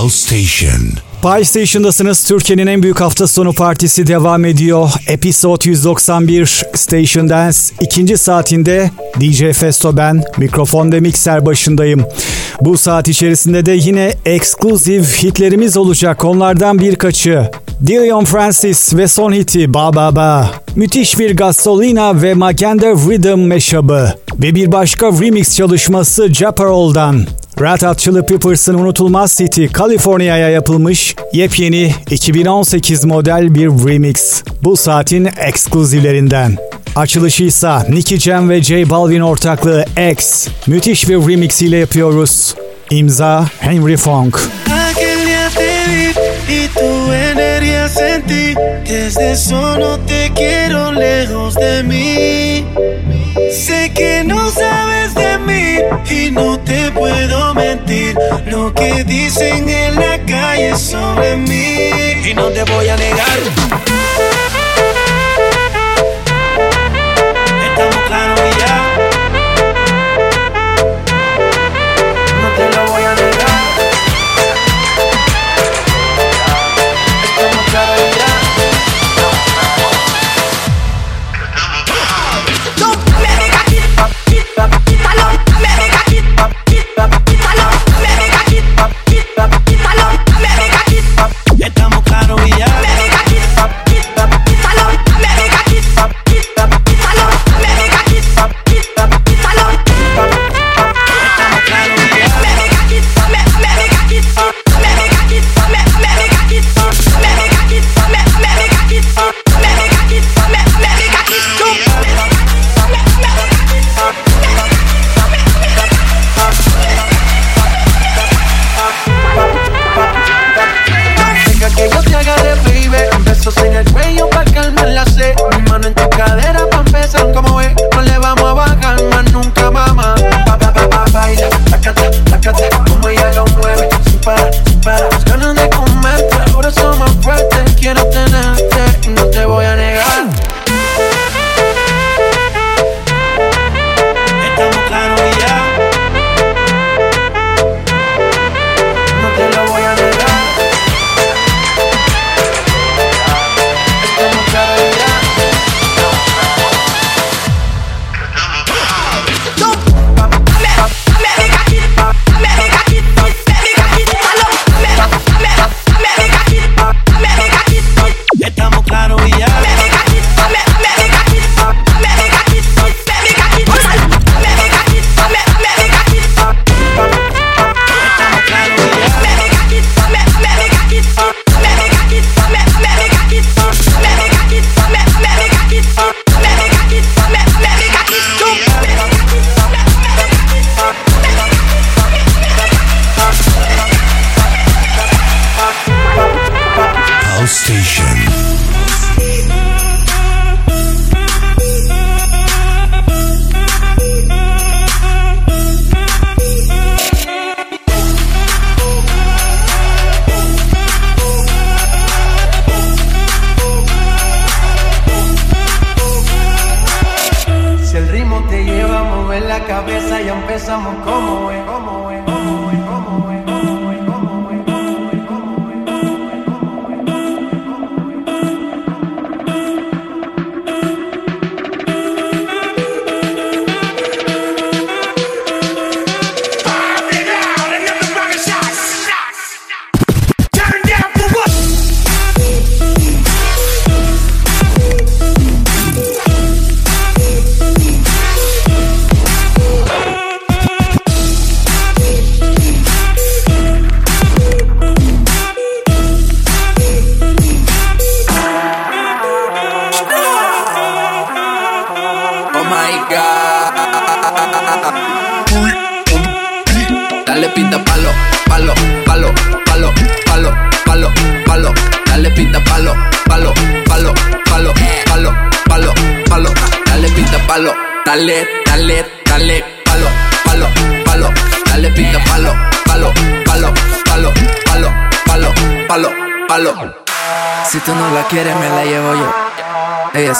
Pulse Station. Pie Station'dasınız. Türkiye'nin en büyük hafta sonu partisi devam ediyor. Episode 191 Station Dance ikinci saatinde DJ Festo ben mikrofon ve mikser başındayım. Bu saat içerisinde de yine ekskluziv hitlerimiz olacak. Onlardan birkaçı. Dillion Francis ve son hiti Ba Ba Ba. Müthiş bir Gasolina ve Maganda Rhythm meşabı. Ve bir başka remix çalışması Japarol'dan. Red Hot Chili Peppers'ın unutulmaz City, Kaliforniya'ya yapılmış yepyeni 2018 model bir remix. Bu saatin ekskluzivlerinden. Açılışı ise Nicky Jam ve J Balvin ortaklığı X. Müthiş bir remix ile yapıyoruz. İmza Henry Funk. Aquel día sentí. Desde eso no te quiero lejos de mí. Sé que no sabes de mí y no te puedo mentir. Lo que dicen en la calle sobre mí y no te voy a negar.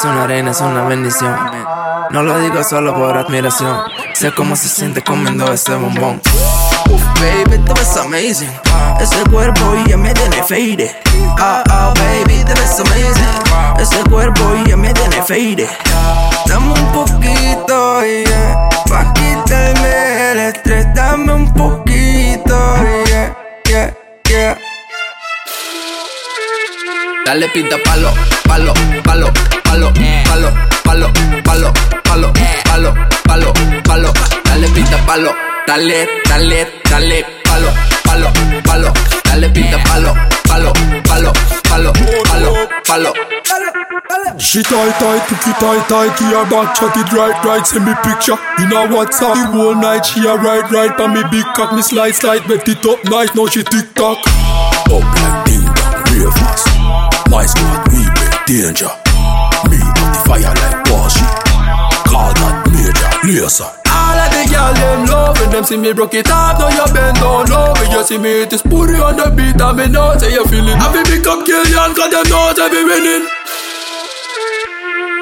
Es una reina, es una bendición. No lo digo solo por admiración. Sé cómo se siente comiendo ese bombón. Uf, baby, te ves amazing. Ese cuerpo ya me tiene fade. Ah, ah, baby, te ves amazing. Ese cuerpo ya me tiene fade. Dame un poquito, yeah. Pa' quitarme el estrés, dame un poquito, yeah, yeah, yeah. Dale pinta palo, palo, palo, palo, palo, palo, palo, palo, palo, palo, palo. Dale pinta palo, dale, dale, dale, palo, palo, palo. Dale pinta palo, palo, palo, palo, palo, palo. She tight tight, cookie tight tight, keep her back chat it right right, send me picture In a WhatsApp, the whole night she a right right, on me big cock, me slide slide, wet it up nice, now she tick tock Up like ding dong, real fast My squad, we break danger Me on the fire like Washi Call that major, laser All of the girl them love when them see me broke it off. Now you bend down low when you see me hit this booty on the beat and me know say you feeling. I feel pick up Killian 'cause them know say we winning.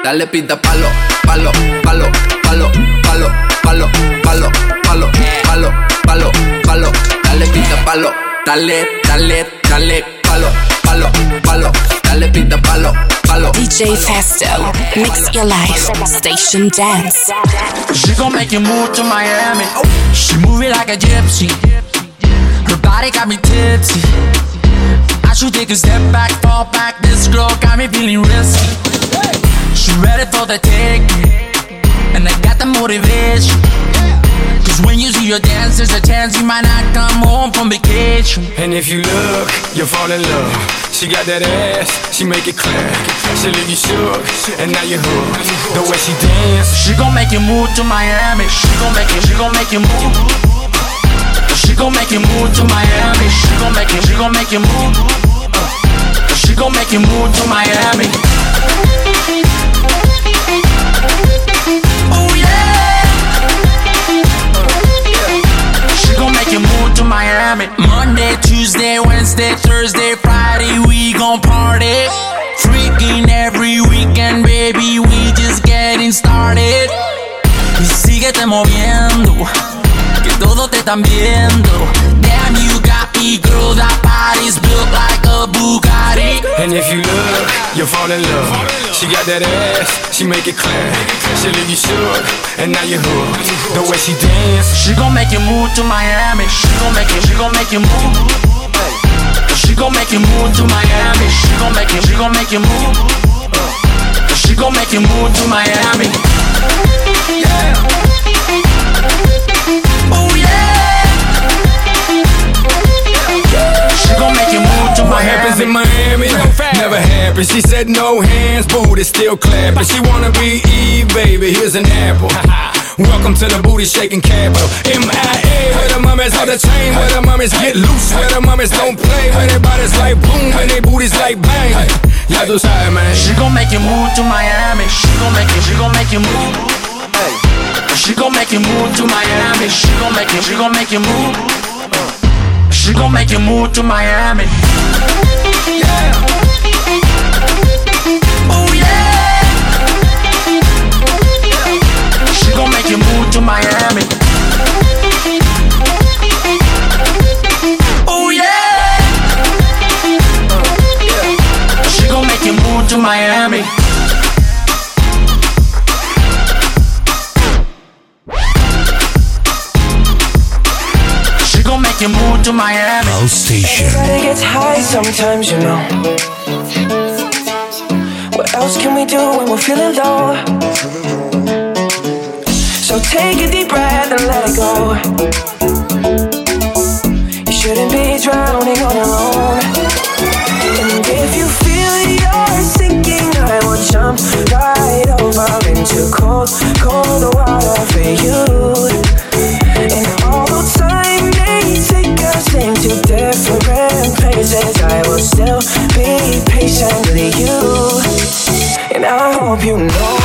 Dale pinta palo, palo, palo, palo, palo, palo, palo, palo, palo, palo, palo. Dale pinta palo, dale, dale, dale, palo, palo, palo. Dale pinta palo, palo. DJ Festo, mix your life, station dance. She gon' make you move to Miami. She move it like a gypsy. Her body got me tipsy. I should take a step back, fall back. This girl got me feeling risky. She ready for the take, and I got the motivation. Cause when you see her dance, there's a chance you might not come home from vacation. And if you look, you'll fall in love. She got that ass, she make it clear. She leave you shook, and now you're hooked. The way she dance, She gon' make you move to Miami. She gon' make you, she gon' make you move. She gon' make you move to Miami. She gon' make you, she gon' make you move. She gon' make you move to Miami. To Miami. Monday, Tuesday, Wednesday, Thursday, Friday, we gon' party. Freaking every weekend, baby, we just getting started. Y síguete moviendo, que todos te están viendo. Damn, you got me, girl, that body's built like a Bugatti. and if you look, you'll fall in love. She got that ass, she make it clear. She leave you shook, and now you hooked. The way she dance, She gon' make you move to Miami. She gon' make you, she gon' make you move. She gon' make you move to Miami. She gon' make you, she gon' make you move. She gon' make you move to Miami. Yeah. Oh yeah. She gon' make you move What happens in Miami? Never happens. She said no hands, booty still clapping. She wanna be Eve, baby. Here's an apple. Welcome to the booty shaking capital. MIA, where the mummies on the chain, where the mummies get loose, where the mummies don't play, where their bodies like boom, and their booties like bang. Ya tú sabes, man. She gon' make you move to Miami. She gon' make you, she gon' make you move. She gon' make you move to Miami. She gon' make you, she gon' make you move. She gon' make you move to Miami. Yeah. Oh yeah. She gon' make you move to Miami. Oh yeah. She gon' make you move to Miami. You move to Miami. House Station. Everybody gets high sometimes, you know. What else can we do when we're feeling low? So take a deep breath and let it go. You shouldn't be drowning on your own. And if you feel you're sinking, I will jump right over into cold, cold know.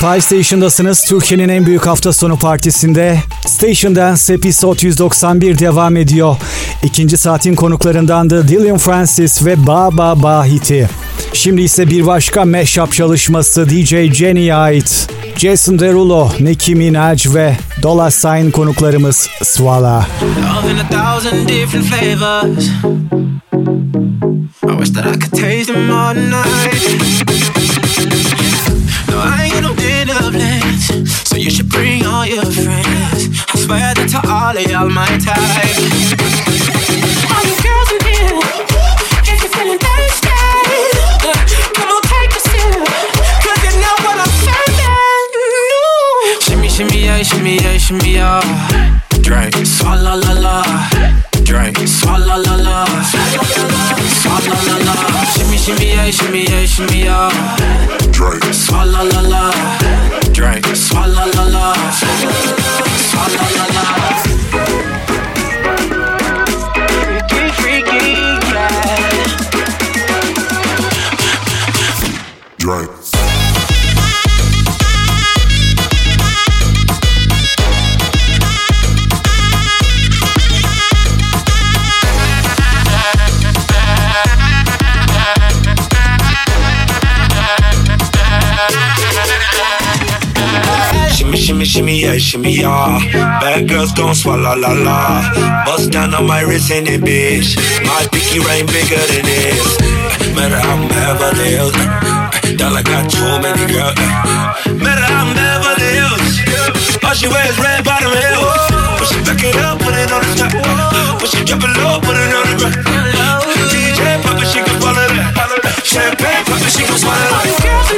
Five Station'dasınız. Türkiye'nin en büyük hafta sonu partisinde Station Dance Episode 191 devam ediyor. İkinci saatin konuklarından da Dillian Francis ve Ba Ba Ba hiti. Şimdi ise bir başka mashup çalışması DJ Jenny'e ait. Jason Derulo, Nicki Minaj ve Dolla Sign konuklarımız Swalla. Love in a thousand different flavors. I wish that I could taste them all night. No, I ain't got no so you should bring all your friends. I swear that to all of y'all my type. All you girls in here, if you're feeling thirsty, uh, come on take a sip, 'cause you know what I'm serving. Shimmy, shimmy, yeah, shimmy, yeah, shimmy, yeah. Drink, swalla la la. Drink, swalla la la. Swalla la la. Shimmy, shimmy, yeah, shimmy, yeah, shimmy, yeah. Drink, swalla la la. Drink, swalla la la. Swalla la la. Freaky, freaky, yeah. Drink. Shimmy, yeah, shimmy, yeah. Bad girls gon' swallow la la. Bust down on my wrist in it, bitch. My pinky ring bigger than this. Eh, matter how I'm Beverly Hills. Eh, eh, dollar got too many girls. Matter I'm Beverly Hills. All she wears red bottom heels. When she back it up, put it on the top. When she drop it low, put it on the ground. DJ pop it, she can follow that. Champagne pop it, she can swallow that.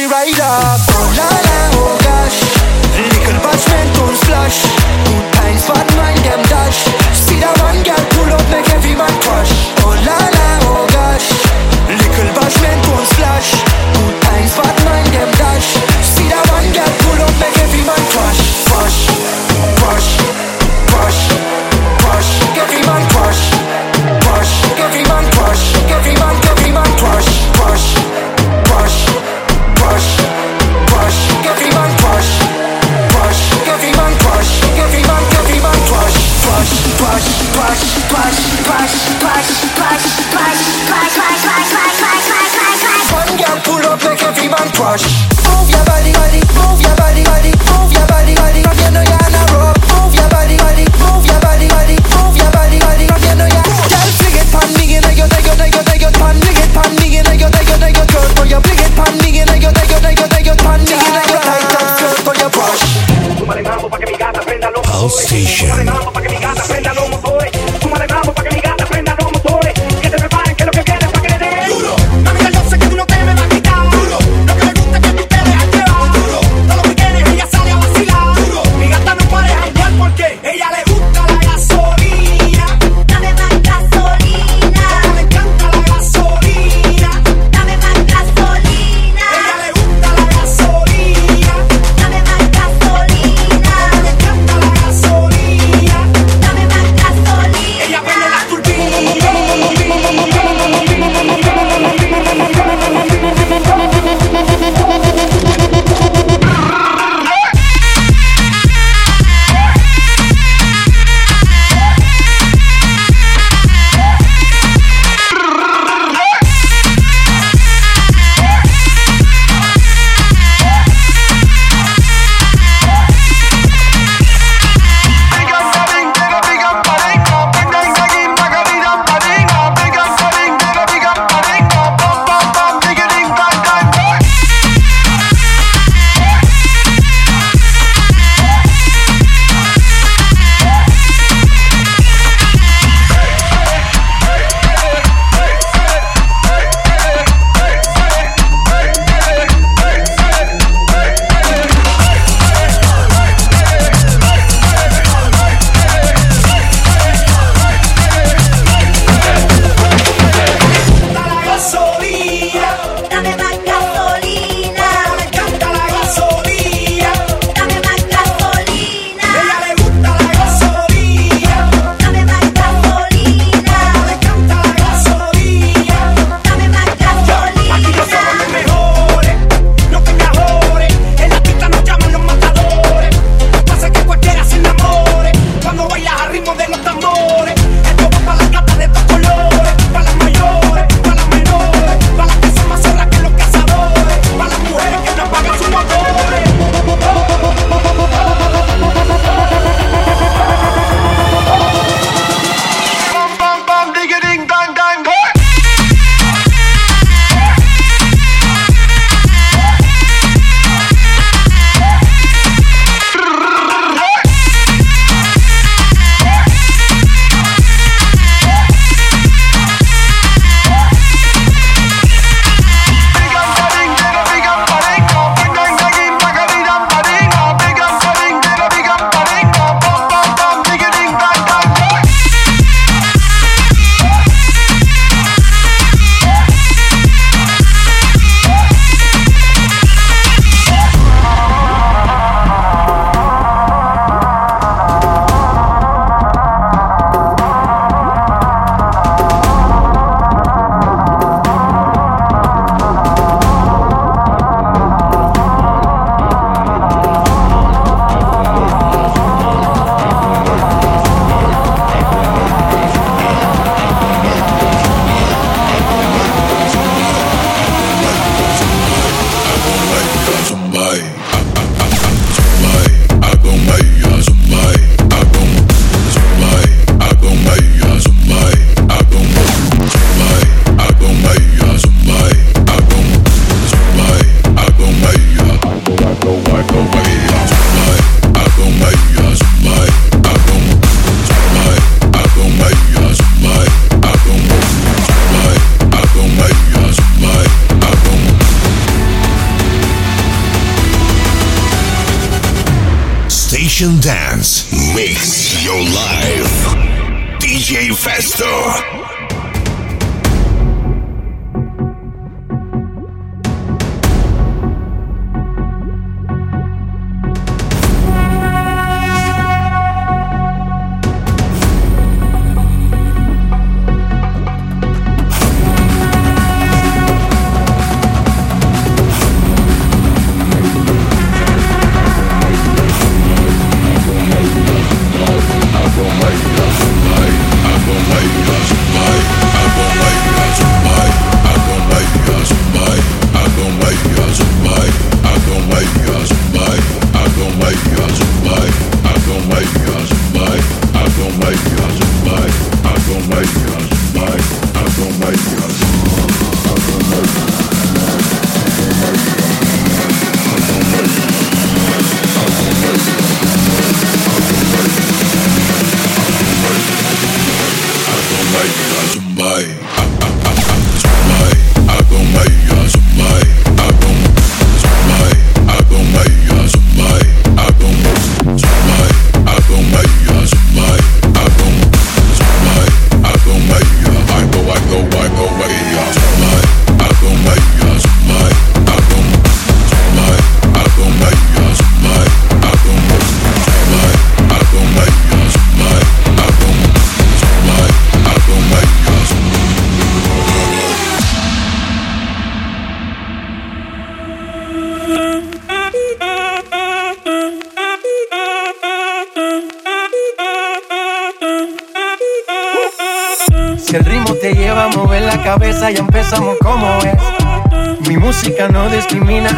Body right up.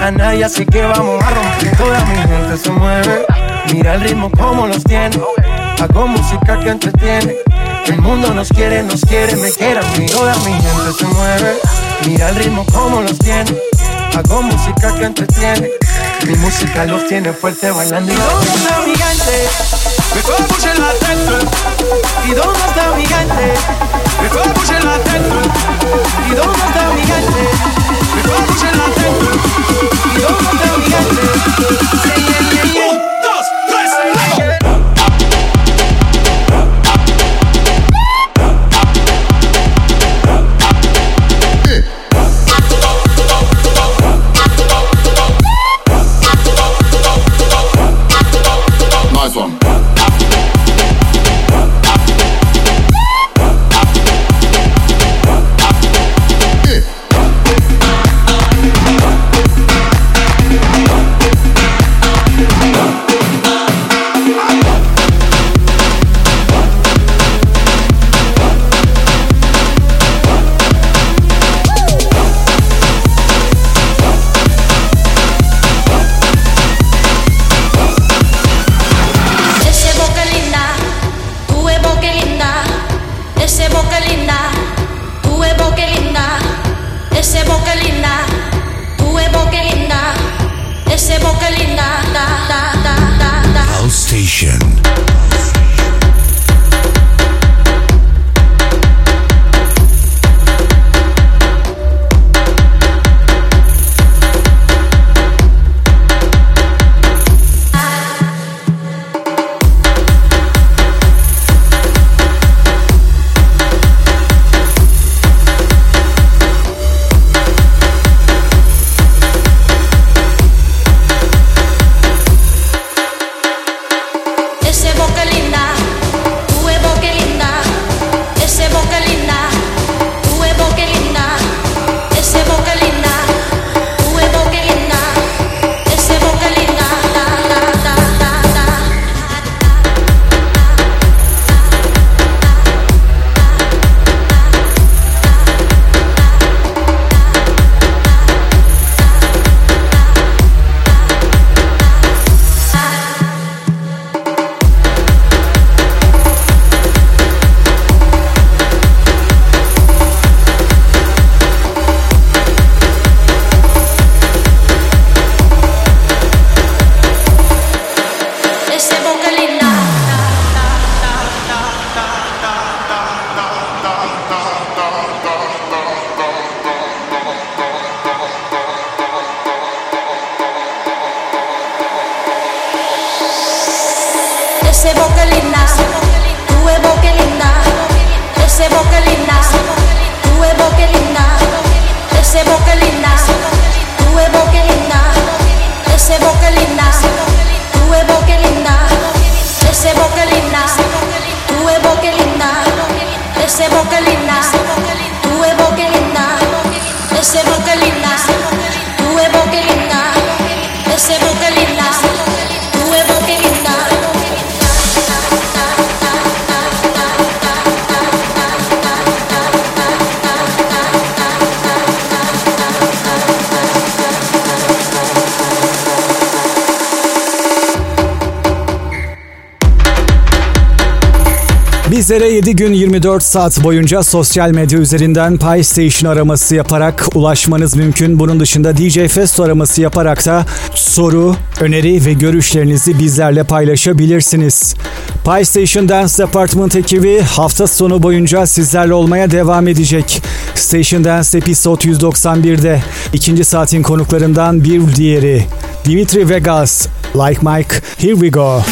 A nadie, así que vamos a romper. Toda mi gente se mueve. Mira el ritmo como los tiene. Hago música que entretiene. El mundo nos quiere, nos quiere, me quiere a mí. Toda mi gente se mueve. Mira el ritmo como los tiene. Hago música que entretiene. Mi música los tiene fuerte bailando. ¿Y dónde está mi gente? Me fue la tête. ¿Y dónde está mi gente? Me fue la tête. ¿Y dónde está mi gente? Me fue la tête. ¿Y dónde está mi gente? Un, dos, tres, Bizlere 7 gün 24 saat boyunca sosyal medya üzerinden Pi Station araması yaparak ulaşmanız mümkün. Bunun dışında DJ Festo araması yaparak da soru, öneri ve görüşlerinizi bizlerle paylaşabilirsiniz. Pi Station Dance Department ekibi hafta sonu boyunca sizlerle olmaya devam edecek. Station Dance Episode 191'de ikinci saatin konuklarından bir diğeri Dimitri Vegas, Like Mike, Here We Go.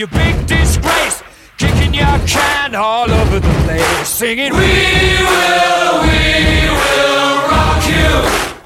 You big disgrace. Kicking your can all over the place, singing, We will, we will rock you.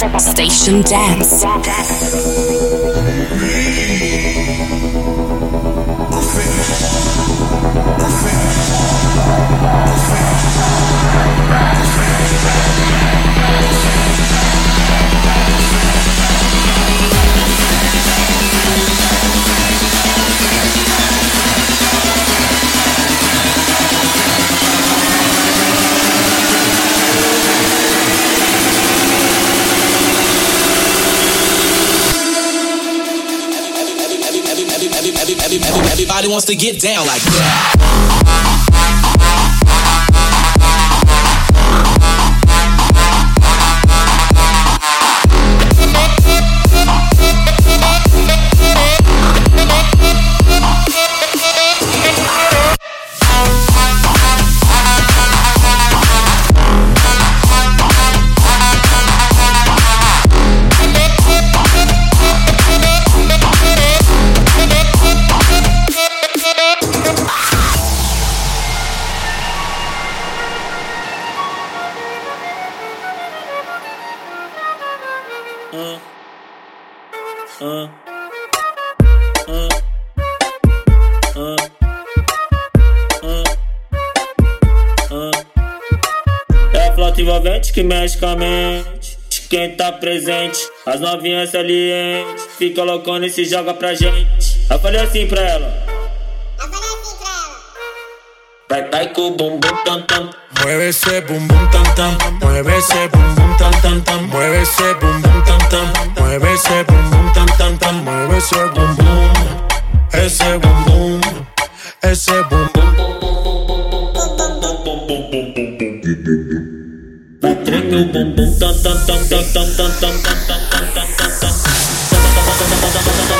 Station Dance. Dance. Everybody wants to get down like that. Mexe com a mente. De Quem tá presente, as novinhas salientes. Fica loucona e se joga pra gente. Eu falei assim pra ela. Vai, vai com o bumbum tam tam. Mueve ese bum bum tam tam, mueve ese bum bum tam tam tam, mueve ese bum bum tam tam, mueve ese bum bum tam tam tam, mueve ese bum bum, ese bum bum, itu bum bum tan tan tan tan tan tan tan tan tan tan tan tan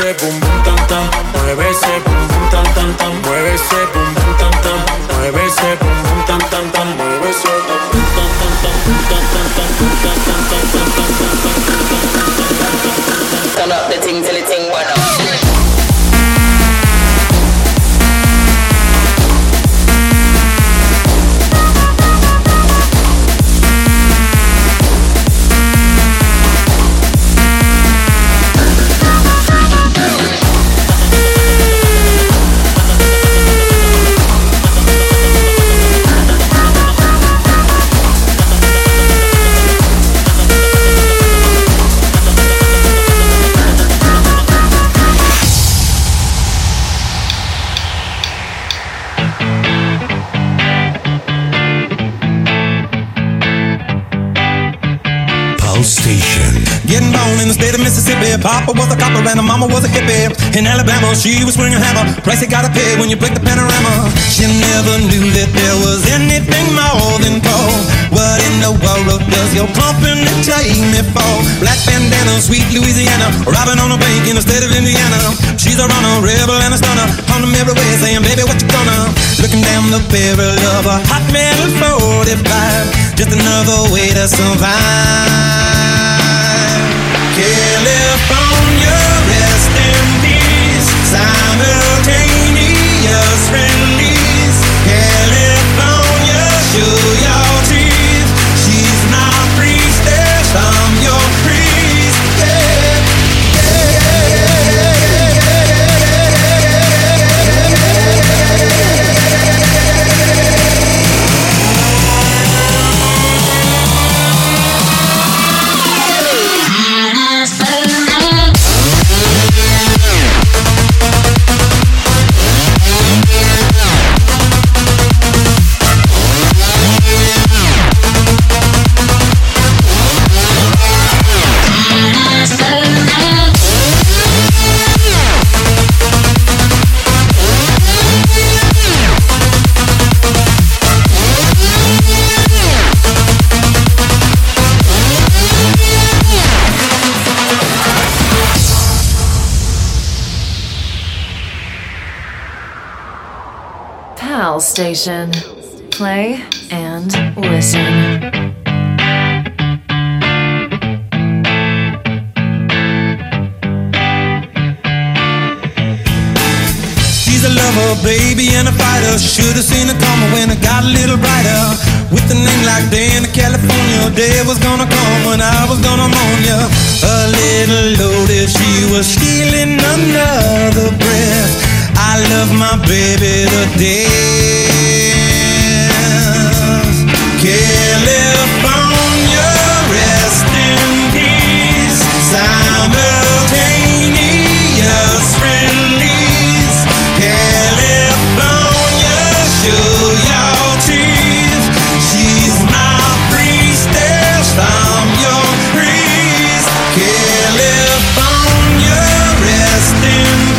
Mueve Papa was a copper and her mama was a hippie. In Alabama, she was swinging a hammer. Price you gotta pay when you break the panorama. She never knew that there was anything more than coal. What in the world does your company take me for? Black bandana, sweet Louisiana. Robbing on a bank in the state of Indiana. She's a runner, rebel and a stunner. On them every way, saying, baby, what you gonna? Looking down the barrel of a hot metal 45. Just another way to survive. California, rest in peace. Simultaneous release. Station. Play and listen. She's a lover, baby, and a fighter. Should've seen her coming when it got a little brighter. With a name like Dani, California, day was gonna come when I was gonna mourn ya. A little loaded, she was stealing another breath. I love my baby to death. California, rest in peace. Simultaneous release. California, show your teeth. She's my priestess, I'm your priest. California, rest in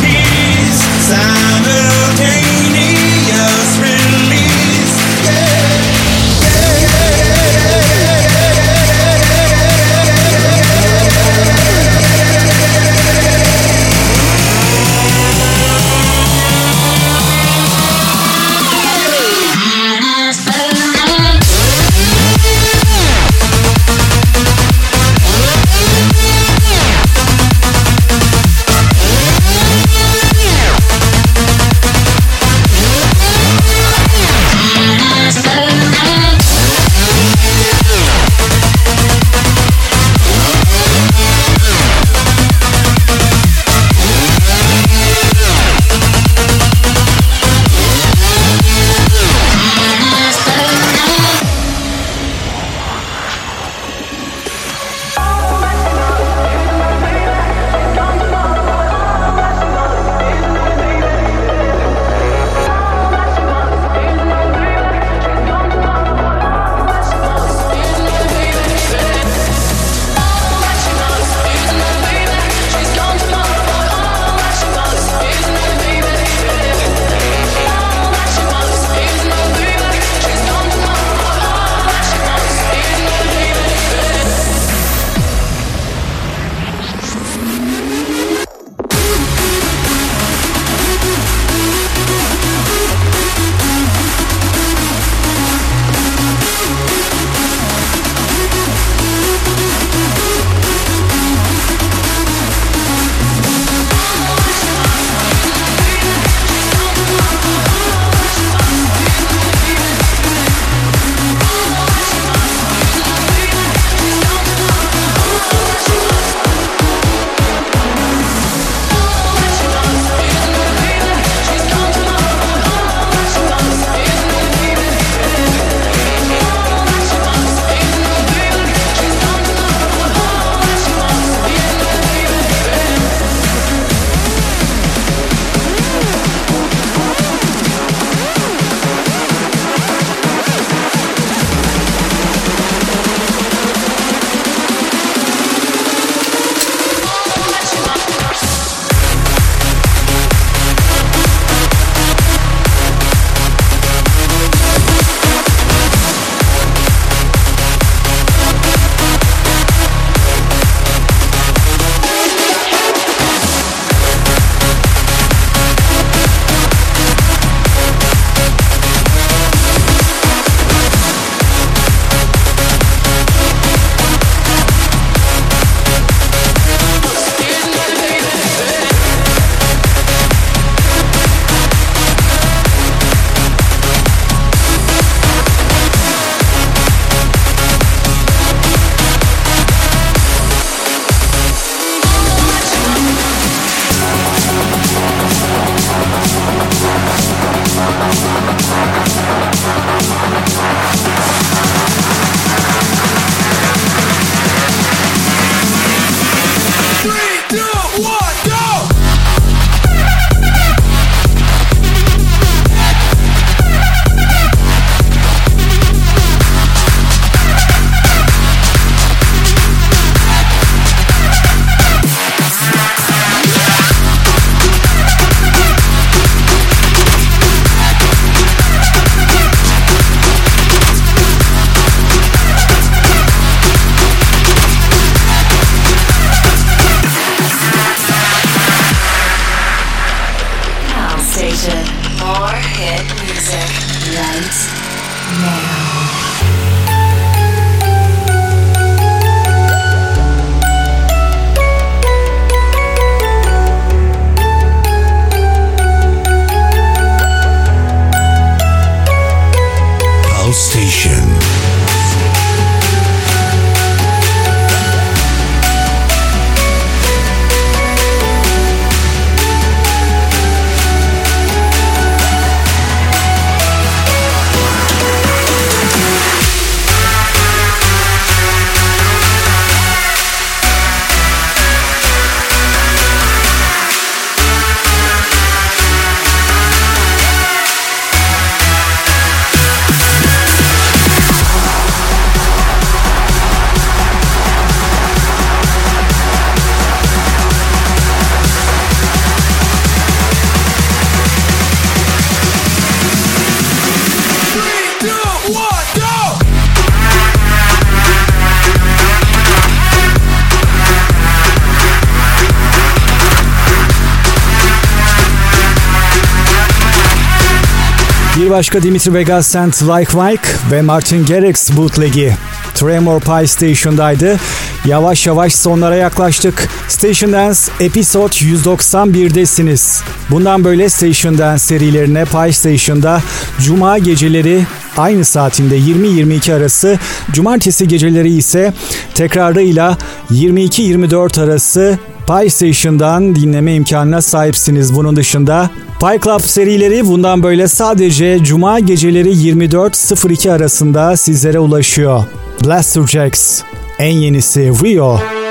başka Dimitri Vegas and Like Mike ve Martin Garrix bootleg'i Tremor Pie Station'daydı. Yavaş yavaş sonlara yaklaştık. Station Dance Episode 191'desiniz. Bundan böyle Station Dance serilerine Pie Station'da Cuma geceleri aynı saatinde 20-22 arası, Cumartesi geceleri ise tekrarıyla 22-24 arası Pie Station'dan dinleme imkanına sahipsiniz. Bunun dışında Pie Club serileri bundan böyle sadece Cuma geceleri 24.02 arasında sizlere ulaşıyor. Blaster Jacks, en yenisi Rio. Station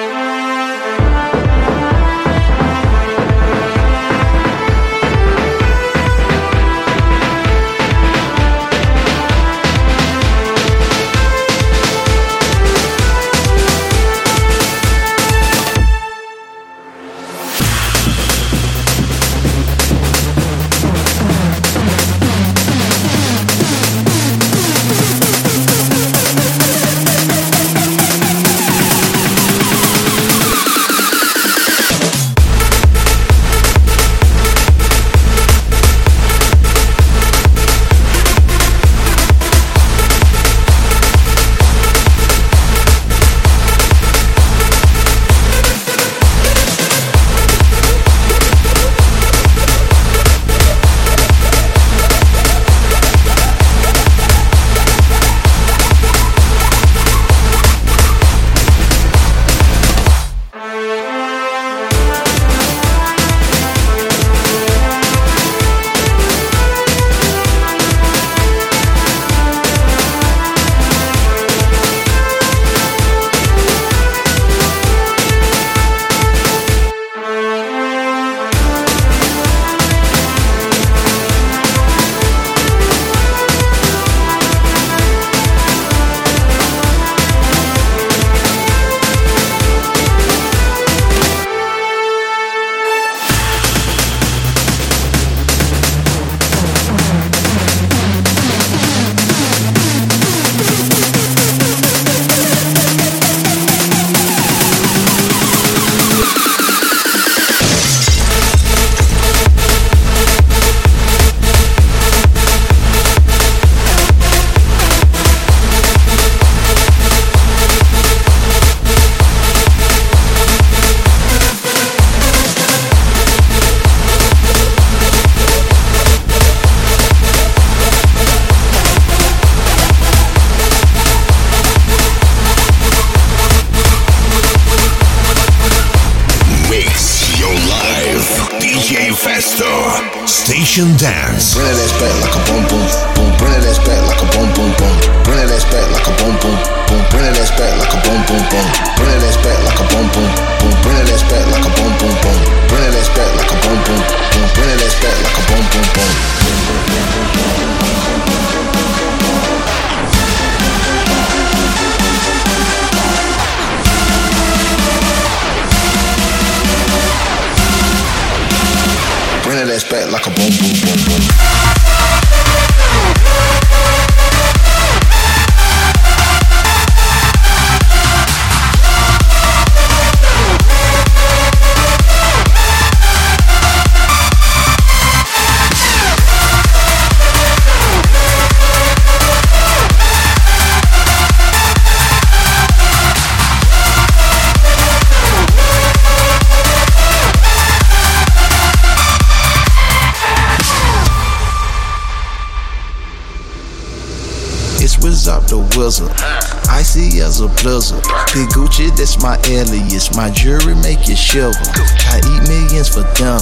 A blizzard. Big Gucci, that's my alias. My jewelry make you shiver. I eat millions for dinner.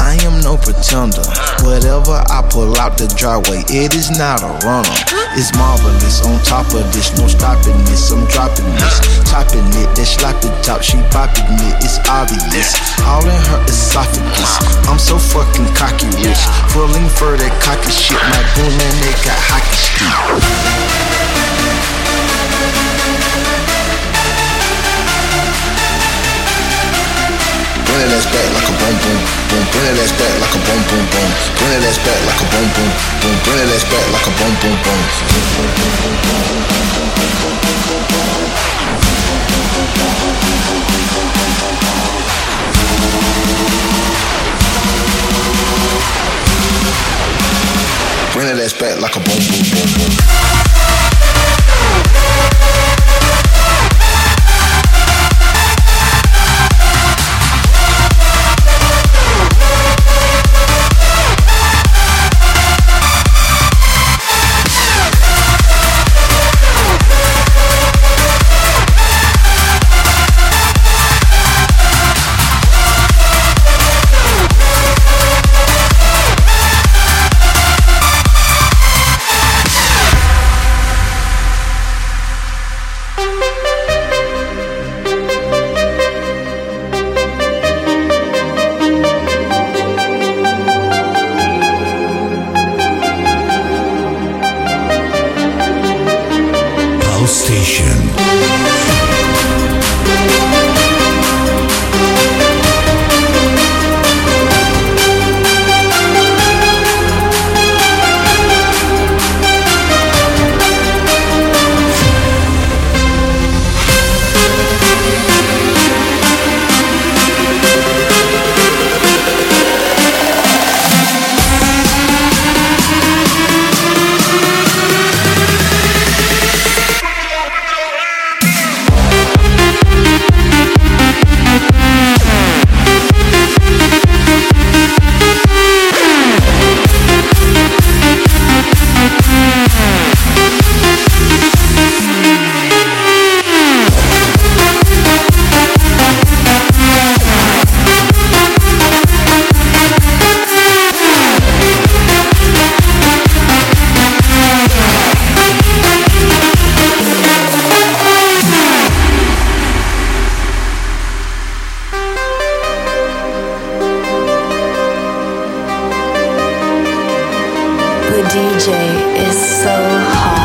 I am no pretender. Whatever I pull out the driveway, it is not a runner. It's marvelous. On top of this, no stopping this. I'm dropping this. Topping it, that sloppy top. She popping it, it's obvious. All in her esophagus. I'm so fucking cocky rich. Pulling for that cocky shit. My goon man, they got hockey stick. bring it back like a boom boom boom, bring it back like a boom boom boom, bring it back like a boom boom boom, bring it back like a boom boom boom. Bring it back like a boom boom boom boom. DJ is so hot.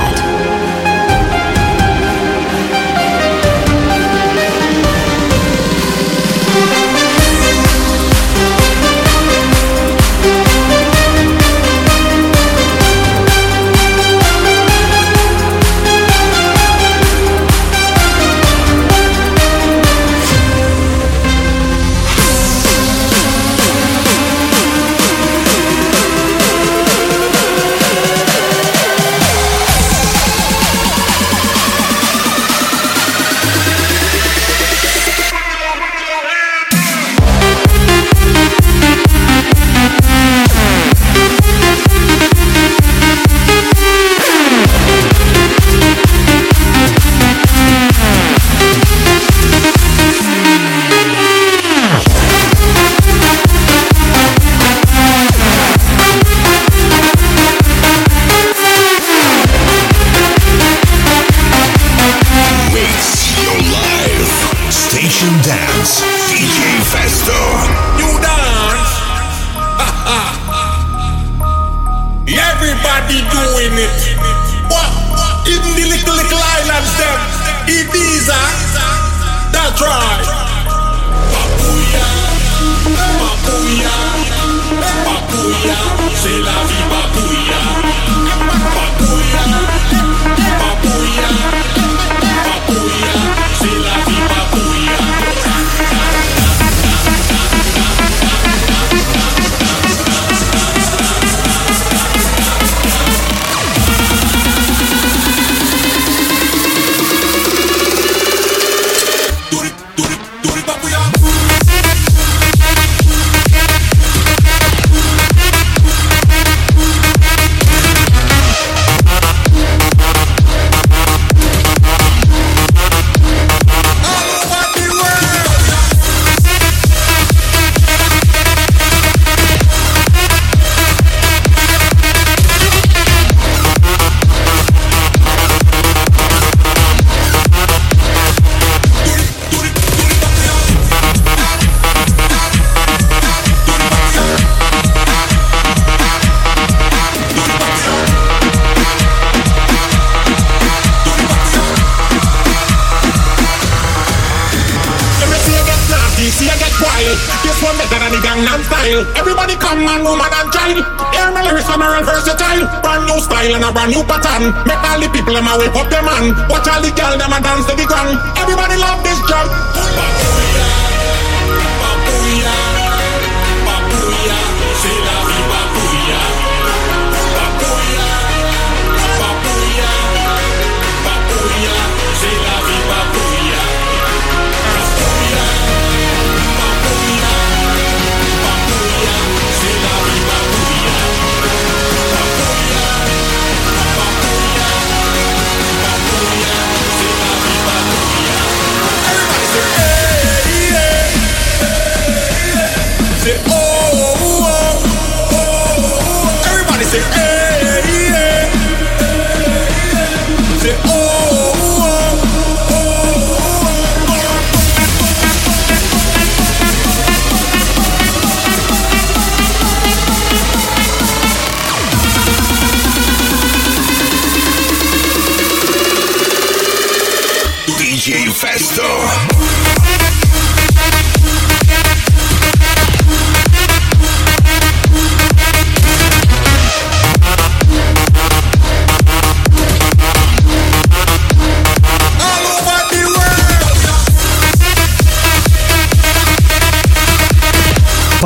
Them a whip up the man. Watch all the girl them a dance. to.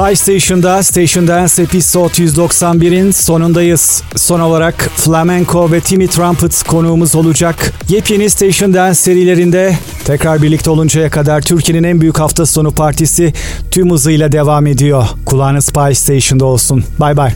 Spy Station'da Station Dance Episode 191'in sonundayız. Son olarak Flamenco ve Timmy Trumpet konuğumuz olacak. Yepyeni Station Dance serilerinde tekrar birlikte oluncaya kadar Türkiye'nin en büyük hafta sonu partisi tüm hızıyla devam ediyor. Kulağınız Spy Station'da olsun. Bay bay.